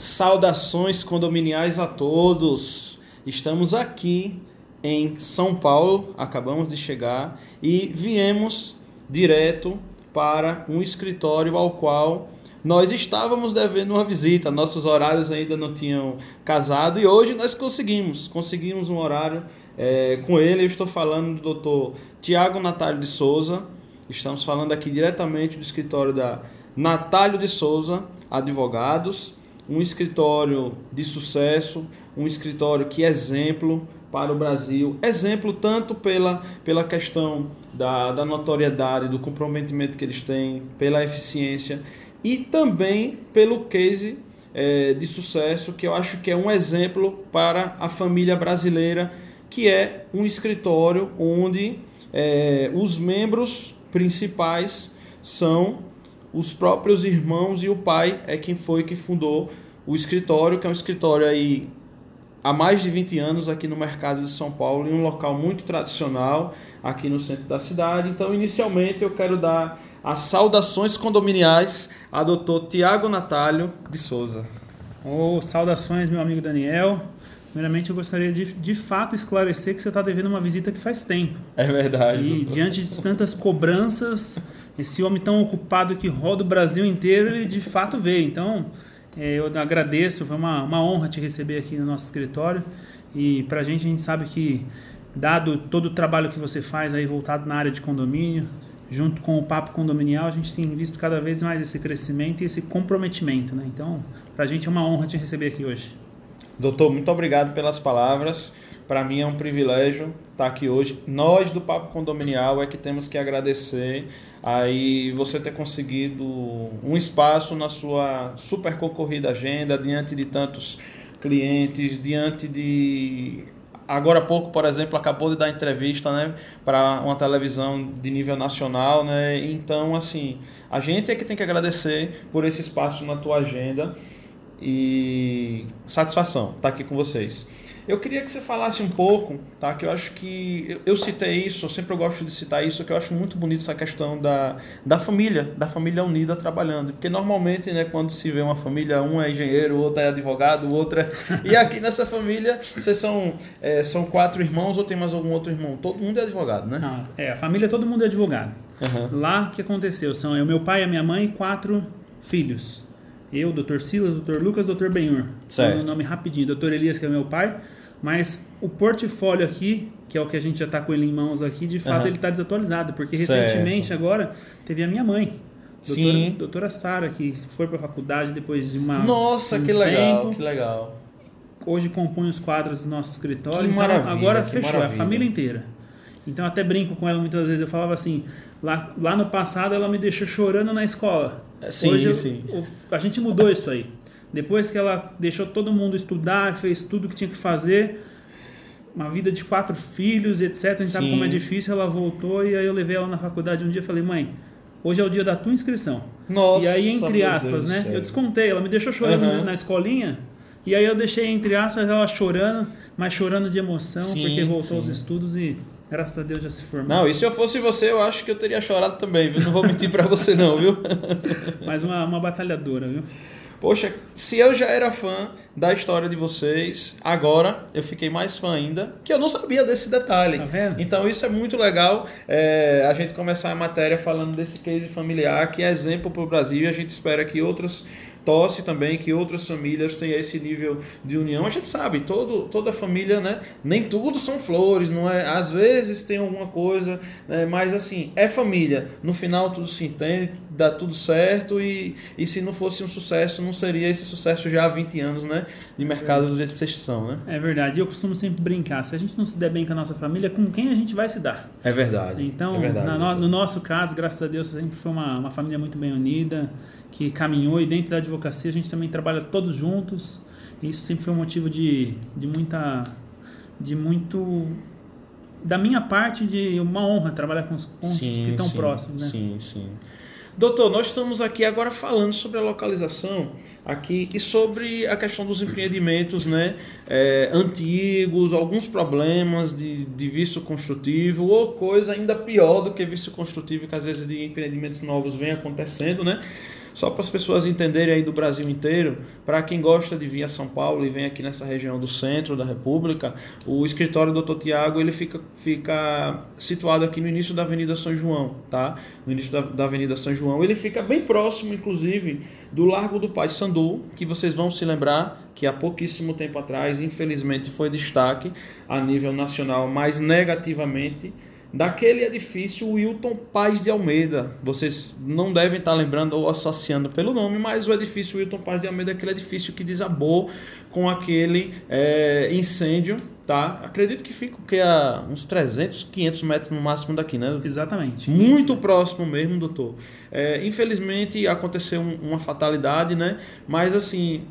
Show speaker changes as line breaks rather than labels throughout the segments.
Saudações condominiais a todos. Estamos aqui em São Paulo, acabamos de chegar e viemos direto para um escritório ao qual nós estávamos devendo uma visita, nossos horários ainda não tinham casado e hoje nós conseguimos, conseguimos um horário é, com ele. Eu estou falando do doutor Tiago Natália de Souza, estamos falando aqui diretamente do escritório da Natália de Souza Advogados um escritório de sucesso, um escritório que é exemplo para o Brasil, exemplo tanto pela, pela questão da, da notoriedade, do comprometimento que eles têm, pela eficiência e também pelo case é, de sucesso que eu acho que é um exemplo para a família brasileira, que é um escritório onde é, os membros principais são os próprios irmãos e o pai é quem foi que fundou o escritório, que é um escritório aí há mais de 20 anos aqui no mercado de São Paulo, em um local muito tradicional aqui no centro da cidade. Então, inicialmente, eu quero dar as saudações condominiais a doutor Tiago Natálio de Souza.
Oh, saudações, meu amigo Daniel. Primeiramente, eu gostaria de, de fato esclarecer que você está devendo uma visita que faz tempo.
É verdade.
E doutor. diante de tantas cobranças, esse homem tão ocupado que roda o Brasil inteiro, ele de fato veio. Então, é, eu agradeço, foi uma, uma honra te receber aqui no nosso escritório. E para a gente, a gente sabe que, dado todo o trabalho que você faz aí voltado na área de condomínio, junto com o Papo Condominial, a gente tem visto cada vez mais esse crescimento e esse comprometimento. Né? Então, para a gente é uma honra te receber aqui hoje.
Doutor, muito obrigado pelas palavras. Para mim é um privilégio estar aqui hoje. Nós do Papo Condominial é que temos que agradecer aí você ter conseguido um espaço na sua super concorrida agenda diante de tantos clientes, diante de agora há pouco, por exemplo, acabou de dar entrevista, né, para uma televisão de nível nacional, né? Então, assim, a gente é que tem que agradecer por esse espaço na tua agenda e satisfação estar aqui com vocês. Eu queria que você falasse um pouco, tá? Que eu acho que eu, eu citei isso, eu sempre gosto de citar isso, que eu acho muito bonito essa questão da, da família, da família unida trabalhando, porque normalmente, né, quando se vê uma família, um é engenheiro, o outro é advogado, o outro é... e aqui nessa família vocês são é, são quatro irmãos ou tem mais algum outro irmão? Todo mundo é advogado, né?
Não, é a família todo mundo é advogado. Uhum. Lá o que aconteceu são eu, meu pai, a minha mãe e quatro filhos. Eu, doutor Silas, doutor Lucas, doutor Benhur. Certo. O nome rapidinho. Doutor Elias, que é meu pai. Mas o portfólio aqui, que é o que a gente já está com ele em mãos aqui, de fato uhum. ele está desatualizado. Porque recentemente, certo. agora, teve a minha mãe. Doutora, Sim. Doutora Sara, que foi para a faculdade depois de uma.
Nossa, um que legal, tempo. que legal.
Hoje compõe os quadros do nosso escritório. Que então, agora fechou, maravilha. a família inteira. Então até brinco com ela muitas vezes. Eu falava assim, lá, lá no passado ela me deixou chorando na escola.
Sim,
Hoje
sim.
A gente mudou isso aí. Depois que ela deixou todo mundo estudar, fez tudo que tinha que fazer, uma vida de quatro filhos, etc. A gente sim. sabe como é difícil. Ela voltou e aí eu levei ela na faculdade um dia e falei, mãe, hoje é o dia da tua inscrição.
Nossa,
e aí, entre aspas, né? Eu descontei, ela me deixou chorando uhum. na escolinha. E aí eu deixei, entre aspas, ela chorando, mas chorando de emoção, sim, porque voltou sim. aos estudos e Graças a Deus já se formou.
Não, e se eu fosse você, eu acho que eu teria chorado também, viu? Não vou mentir para você não, viu?
Mas uma, uma batalhadora, viu?
Poxa, se eu já era fã da história de vocês, agora eu fiquei mais fã ainda, que eu não sabia desse detalhe.
Tá vendo?
Então isso é muito legal, é, a gente começar a matéria falando desse case familiar, que é exemplo para o Brasil, e a gente espera que outras torce também que outras famílias tenham esse nível de união. A gente sabe, todo, toda família, né? Nem tudo são flores, não é? Às vezes tem alguma coisa, né? mas assim, é família. No final tudo se entende, dá tudo certo e, e se não fosse um sucesso, não seria esse sucesso já há 20 anos, né? De mercado é. de exceção, né?
É verdade. Eu costumo sempre brincar, se a gente não se der bem com a nossa família, com quem a gente vai se dar?
É verdade.
Então,
é verdade,
na, no nosso caso, graças a Deus, sempre foi uma, uma família muito bem unida, que caminhou e dentro da advocacia a gente também trabalha todos juntos. E isso sempre foi um motivo de, de muita de muito da minha parte de uma honra trabalhar com os, com sim, que estão
sim,
próximos, né?
Sim, sim. Doutor, nós estamos aqui agora falando sobre a localização aqui e sobre a questão dos empreendimentos né, é, antigos, alguns problemas de, de vício construtivo ou coisa ainda pior do que vício construtivo que às vezes de empreendimentos novos vem acontecendo, né? Só para as pessoas entenderem aí do Brasil inteiro, para quem gosta de vir a São Paulo e vem aqui nessa região do centro da República, o escritório do Dr. Tiago ele fica, fica situado aqui no início da Avenida São João, tá? No início da, da Avenida São João. Ele fica bem próximo, inclusive, do Largo do Pai Sandu, que vocês vão se lembrar que há pouquíssimo tempo atrás, infelizmente, foi destaque a nível nacional, mas negativamente daquele edifício Wilton Paz de Almeida. Vocês não devem estar lembrando ou associando pelo nome, mas o edifício Wilton Paz de Almeida é aquele edifício que desabou com aquele é, incêndio, tá? Acredito que fica que a uns 300, 500 metros no máximo daqui, né?
Exatamente.
Muito próximo mesmo, doutor. É, infelizmente aconteceu uma fatalidade, né? Mas assim,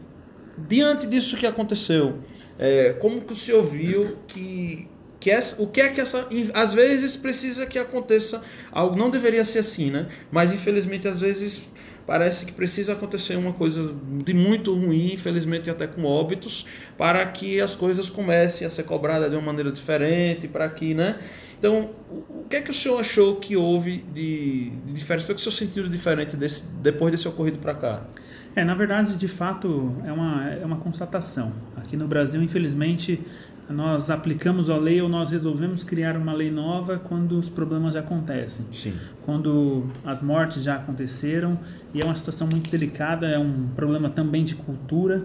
diante disso que aconteceu, é, como que o senhor viu que que essa, o que é que essa. Às vezes precisa que aconteça algo, não deveria ser assim, né? Mas infelizmente às vezes parece que precisa acontecer uma coisa de muito ruim, infelizmente até com óbitos, para que as coisas comecem a ser cobradas de uma maneira diferente, para que, né? Então, o que é que o senhor achou que houve de, de diferente? Foi que o senhor sentiu de diferente desse, depois desse ocorrido para cá?
É, na verdade, de fato, é uma, é uma constatação. Aqui no Brasil, infelizmente, nós aplicamos a lei ou nós resolvemos criar uma lei nova quando os problemas já acontecem.
Sim.
Quando as mortes já aconteceram e é uma situação muito delicada, é um problema também de cultura,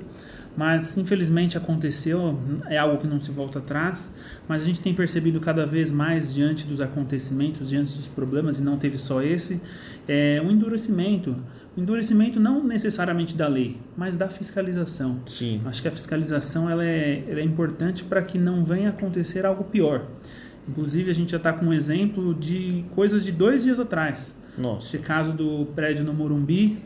mas infelizmente aconteceu, é algo que não se volta atrás, mas a gente tem percebido cada vez mais diante dos acontecimentos, diante dos problemas, e não teve só esse, é, um endurecimento endurecimento não necessariamente da lei, mas da fiscalização.
Sim.
Acho que a fiscalização ela é, ela é importante para que não venha acontecer algo pior. Inclusive, a gente já está com um exemplo de coisas de dois dias atrás.
Nossa.
Esse caso do prédio no Morumbi.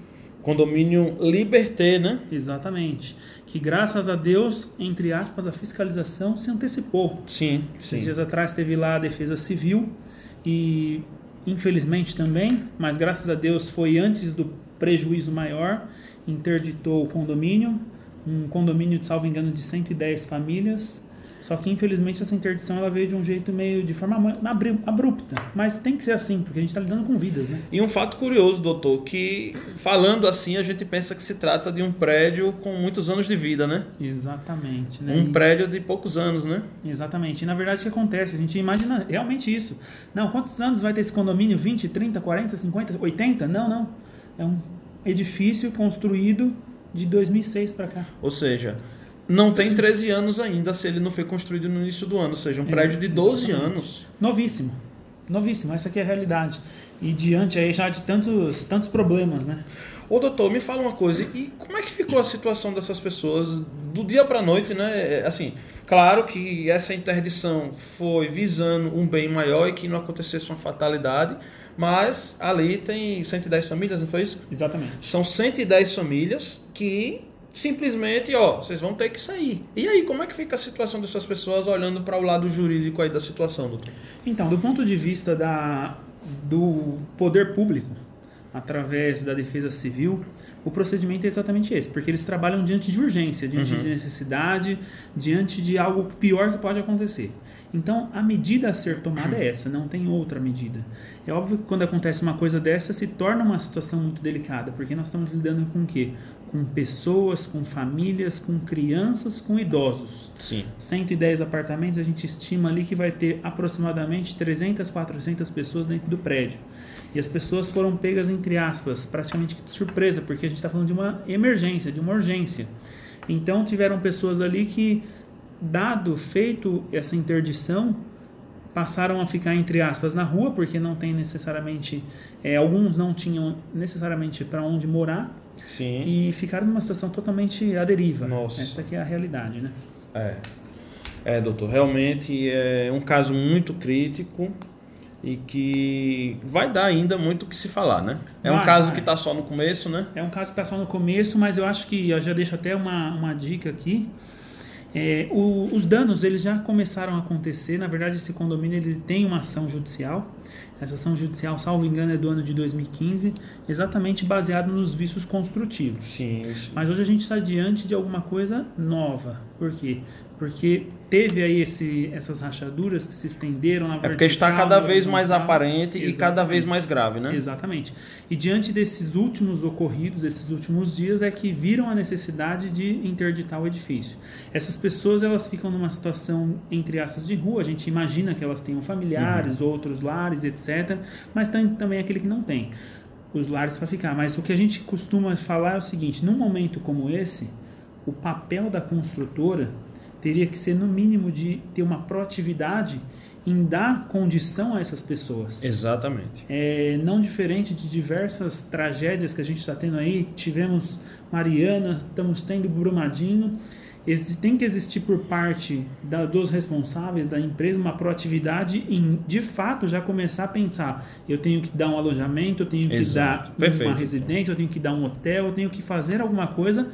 Condomínio Liberté, né?
Exatamente. Que graças a Deus, entre aspas, a fiscalização se antecipou.
Sim,
Esses
sim.
dias atrás teve lá a Defesa Civil e, infelizmente também, mas graças a Deus foi antes do prejuízo maior, interditou o condomínio, um condomínio de salvo engano de 110 famílias. Só que infelizmente essa interdição ela veio de um jeito meio de forma abrupta, mas tem que ser assim, porque a gente está lidando com vidas, né?
E um fato curioso, doutor, que falando assim a gente pensa que se trata de um prédio com muitos anos de vida, né?
Exatamente, né?
Um prédio de poucos anos, né?
Exatamente. E na verdade o que acontece? A gente imagina realmente isso. Não, quantos anos vai ter esse condomínio? 20, 30, 40, 50, 80? Não, não. É um edifício construído de 2006 para cá.
Ou seja, não tem 13 anos ainda se ele não foi construído no início do ano, ou seja, um prédio de 12
exatamente.
anos.
Novíssimo. Novíssimo, essa aqui é a realidade. E diante aí já de tantos, tantos problemas, né?
Ô doutor, me fala uma coisa, e como é que ficou a situação dessas pessoas do dia para noite, né? É, Assim, claro que essa interdição foi visando um bem maior e que não acontecesse uma fatalidade, mas ali tem 110 famílias, não foi isso?
Exatamente.
São 110 famílias que simplesmente, ó, vocês vão ter que sair. E aí, como é que fica a situação dessas pessoas olhando para o lado jurídico aí da situação, doutor?
Então, do ponto de vista da, do poder público, através da defesa civil, o procedimento é exatamente esse, porque eles trabalham diante de urgência, diante de necessidade, diante de algo pior que pode acontecer. Então, a medida a ser tomada é essa, não tem outra medida. É óbvio que quando acontece uma coisa dessa, se torna uma situação muito delicada, porque nós estamos lidando com o quê? Com pessoas, com famílias, com crianças, com idosos.
Sim.
110 apartamentos, a gente estima ali que vai ter aproximadamente 300, 400 pessoas dentro do prédio. E as pessoas foram pegas, entre aspas, praticamente de surpresa, porque a gente está falando de uma emergência, de uma urgência. Então, tiveram pessoas ali que, dado feito essa interdição, passaram a ficar, entre aspas, na rua, porque não tem necessariamente. é, alguns não tinham necessariamente para onde morar
Sim.
e ficaram numa situação totalmente à deriva.
Nossa.
Essa que é a realidade, né?
É. É, doutor, realmente é um caso muito crítico e que vai dar ainda muito o que se falar, né? É um
Vai,
caso
vai.
que está só no começo, né?
É um caso que está só no começo, mas eu acho que eu já deixo até uma, uma dica aqui. É, o- os danos eles já começaram a acontecer. Na verdade, esse condomínio ele tem uma ação judicial. Essa ação judicial, salvo engano, é do ano de 2015, exatamente baseado nos vícios construtivos.
Sim. isso.
Mas hoje a gente está diante de alguma coisa nova. Por quê? porque teve aí esse, essas rachaduras que se estenderam na
É porque está cada vez mais aparente e cada vez
Exatamente.
mais grave, né?
Exatamente. E diante desses últimos ocorridos, esses últimos dias, é que viram a necessidade de interditar o edifício. Essas pessoas elas ficam numa situação entre aspas de rua. A gente imagina que elas tenham familiares, outros lares, etc. Mas tem também aquele que não tem os lares para ficar. Mas o que a gente costuma falar é o seguinte: num momento como esse, o papel da construtora teria que ser no mínimo de ter uma proatividade em dar condição a essas pessoas.
Exatamente.
É, não diferente de diversas tragédias que a gente está tendo aí, tivemos Mariana, estamos tendo Brumadinho. Tem que existir por parte da- dos responsáveis da empresa uma proatividade em, de fato, já começar a pensar: eu tenho que dar um alojamento, eu tenho que
Exato.
dar
Perfeito.
uma residência, eu tenho que dar um hotel, eu tenho que fazer alguma coisa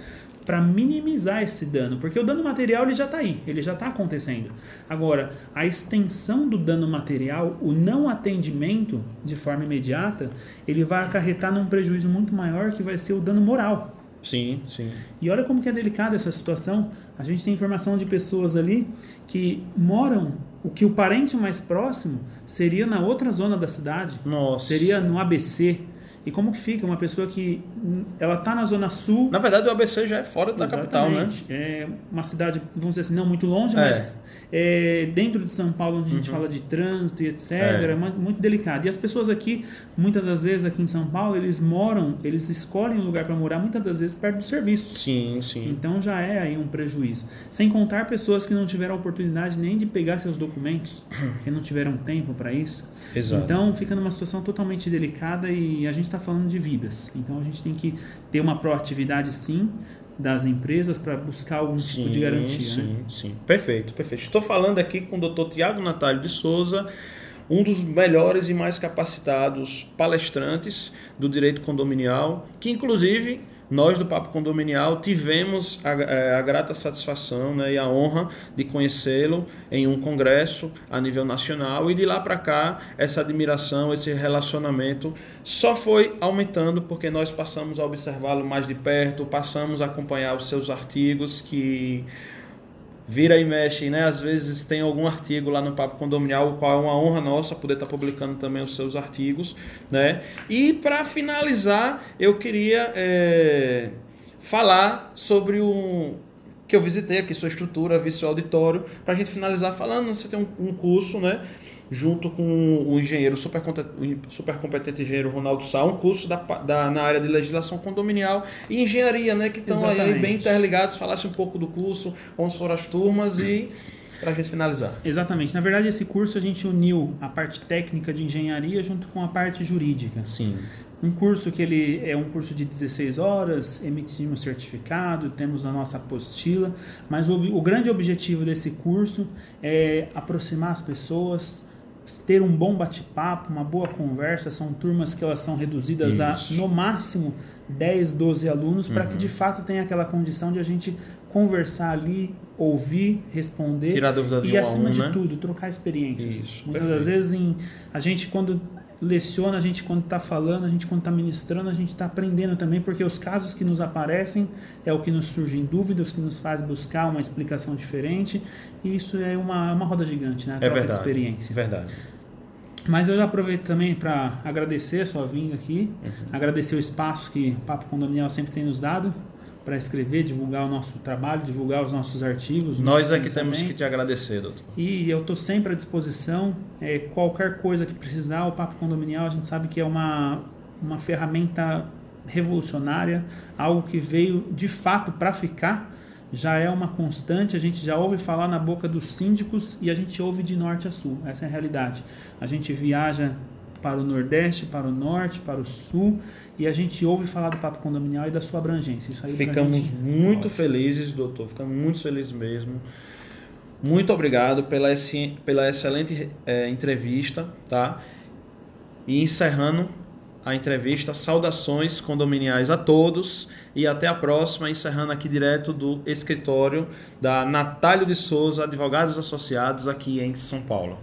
para minimizar esse dano, porque o dano material ele já está aí, ele já está acontecendo. Agora, a extensão do dano material, o não atendimento de forma imediata, ele vai acarretar num prejuízo muito maior que vai ser o dano moral.
Sim, sim.
E olha como que é delicada essa situação. A gente tem informação de pessoas ali que moram, o que o parente mais próximo seria na outra zona da cidade,
Nossa.
seria no ABC. E como que fica uma pessoa que hum, ela tá na zona sul,
Na verdade, o ABC já é fora da capital, né?
É uma cidade, vamos dizer assim, não muito longe,
É. Uhum.
mas é, dentro de São Paulo, onde a gente fala de trânsito e etc.,
É.
é, mu- muito delicado. E as pessoas aqui, muitas das vezes aqui em São Paulo, eles moram, eles escolhem um lugar para morar, muitas das vezes perto do serviço.
Sim, sim.
Então já é aí um prejuízo. Sem contar pessoas que não tiveram oportunidade nem de pegar seus documentos, que não tiveram tempo para isso.
Exato.
Então fica numa situação totalmente delicada e a gente está falando de vidas. Então a gente tem que ter uma proatividade sim das empresas para buscar algum tipo de garantia.
Sim,
né?
sim. Perfeito, perfeito. Estou falando aqui com o Dr. Tiago Natália de Souza, um dos melhores e mais capacitados palestrantes do direito condominial, que inclusive nós do Papo Condominial tivemos a, eh, a grata satisfação né, e a honra de conhecê-lo em um congresso a nível nacional. E de lá para cá essa admiração, esse relacionamento só foi aumentando porque nós passamos a observá-lo mais de perto, passamos a acompanhar os seus artigos que vira e mexe, né? Às vezes tem algum artigo lá no Papo Condominial, o qual é uma honra nossa poder estar publicando também os seus artigos, né? E para finalizar, eu queria é, falar sobre o que eu visitei aqui, sua estrutura, Vício Auditório, para a gente finalizar falando, você tem um, um curso, né? Junto com o engenheiro super, super competente engenheiro Ronaldo Sá, um curso da, da, na área de legislação condominial e engenharia, né? Que estão aí bem interligados. Falasse um pouco do curso, onde foram as turmas e para a gente finalizar.
Exatamente. Na verdade, esse curso a gente uniu a parte técnica de engenharia junto com a parte jurídica.
Sim.
Um curso que ele é um curso de 16 horas, emitimos certificado, temos a nossa apostila, mas o, o grande objetivo desse curso é aproximar as pessoas, ter um bom bate-papo, uma boa conversa. São turmas que elas são reduzidas a
Isso.
no máximo 10, 12 alunos, para que de fato tenha aquela condição de a gente conversar ali, ouvir, responder
Tirar dúvida de
e
um a
acima
um,
de
né?
tudo, trocar experiências.
Isso,
Muitas
perfeito.
das vezes em, a gente quando leciona, a gente quando está falando, a gente quando está ministrando, a gente está aprendendo também, porque os casos que nos aparecem é o que nos surgem dúvidas, que nos faz buscar uma explicação diferente, e isso é uma, uma roda gigante, né? A
É
troca de
verdade.
experiência.
Verdade.
Mas eu já aproveito também para agradecer a sua vinda aqui,
Uhum.
agradecer o espaço que o Papo Condominial sempre tem nos dado para escrever, divulgar o nosso trabalho, divulgar os nossos artigos. os
Nós
nossos
é temos que te agradecer, doutor.
E eu estou sempre à disposição. É, qualquer coisa que precisar, o Papo Condominial, a gente sabe que é uma, uma ferramenta revolucionária, algo que veio de fato para ficar. Já é uma constante, a gente já ouve falar na boca dos síndicos e a gente ouve de norte a sul. Essa é a realidade. A gente viaja para o Nordeste, para o Norte, para o Sul e a gente ouve falar do Papo Condominial e da sua abrangência. Isso aí
Ficamos
gente-
muito felizes, doutor. Ficamos muito felizes mesmo. Muito obrigado pela, pela excelente eh, entrevista, tá? E encerrando a entrevista, saudações condominiais a todos e até a próxima, encerrando aqui direto do escritório da Natálio de Souza, Advogados Associados aqui em São Paulo.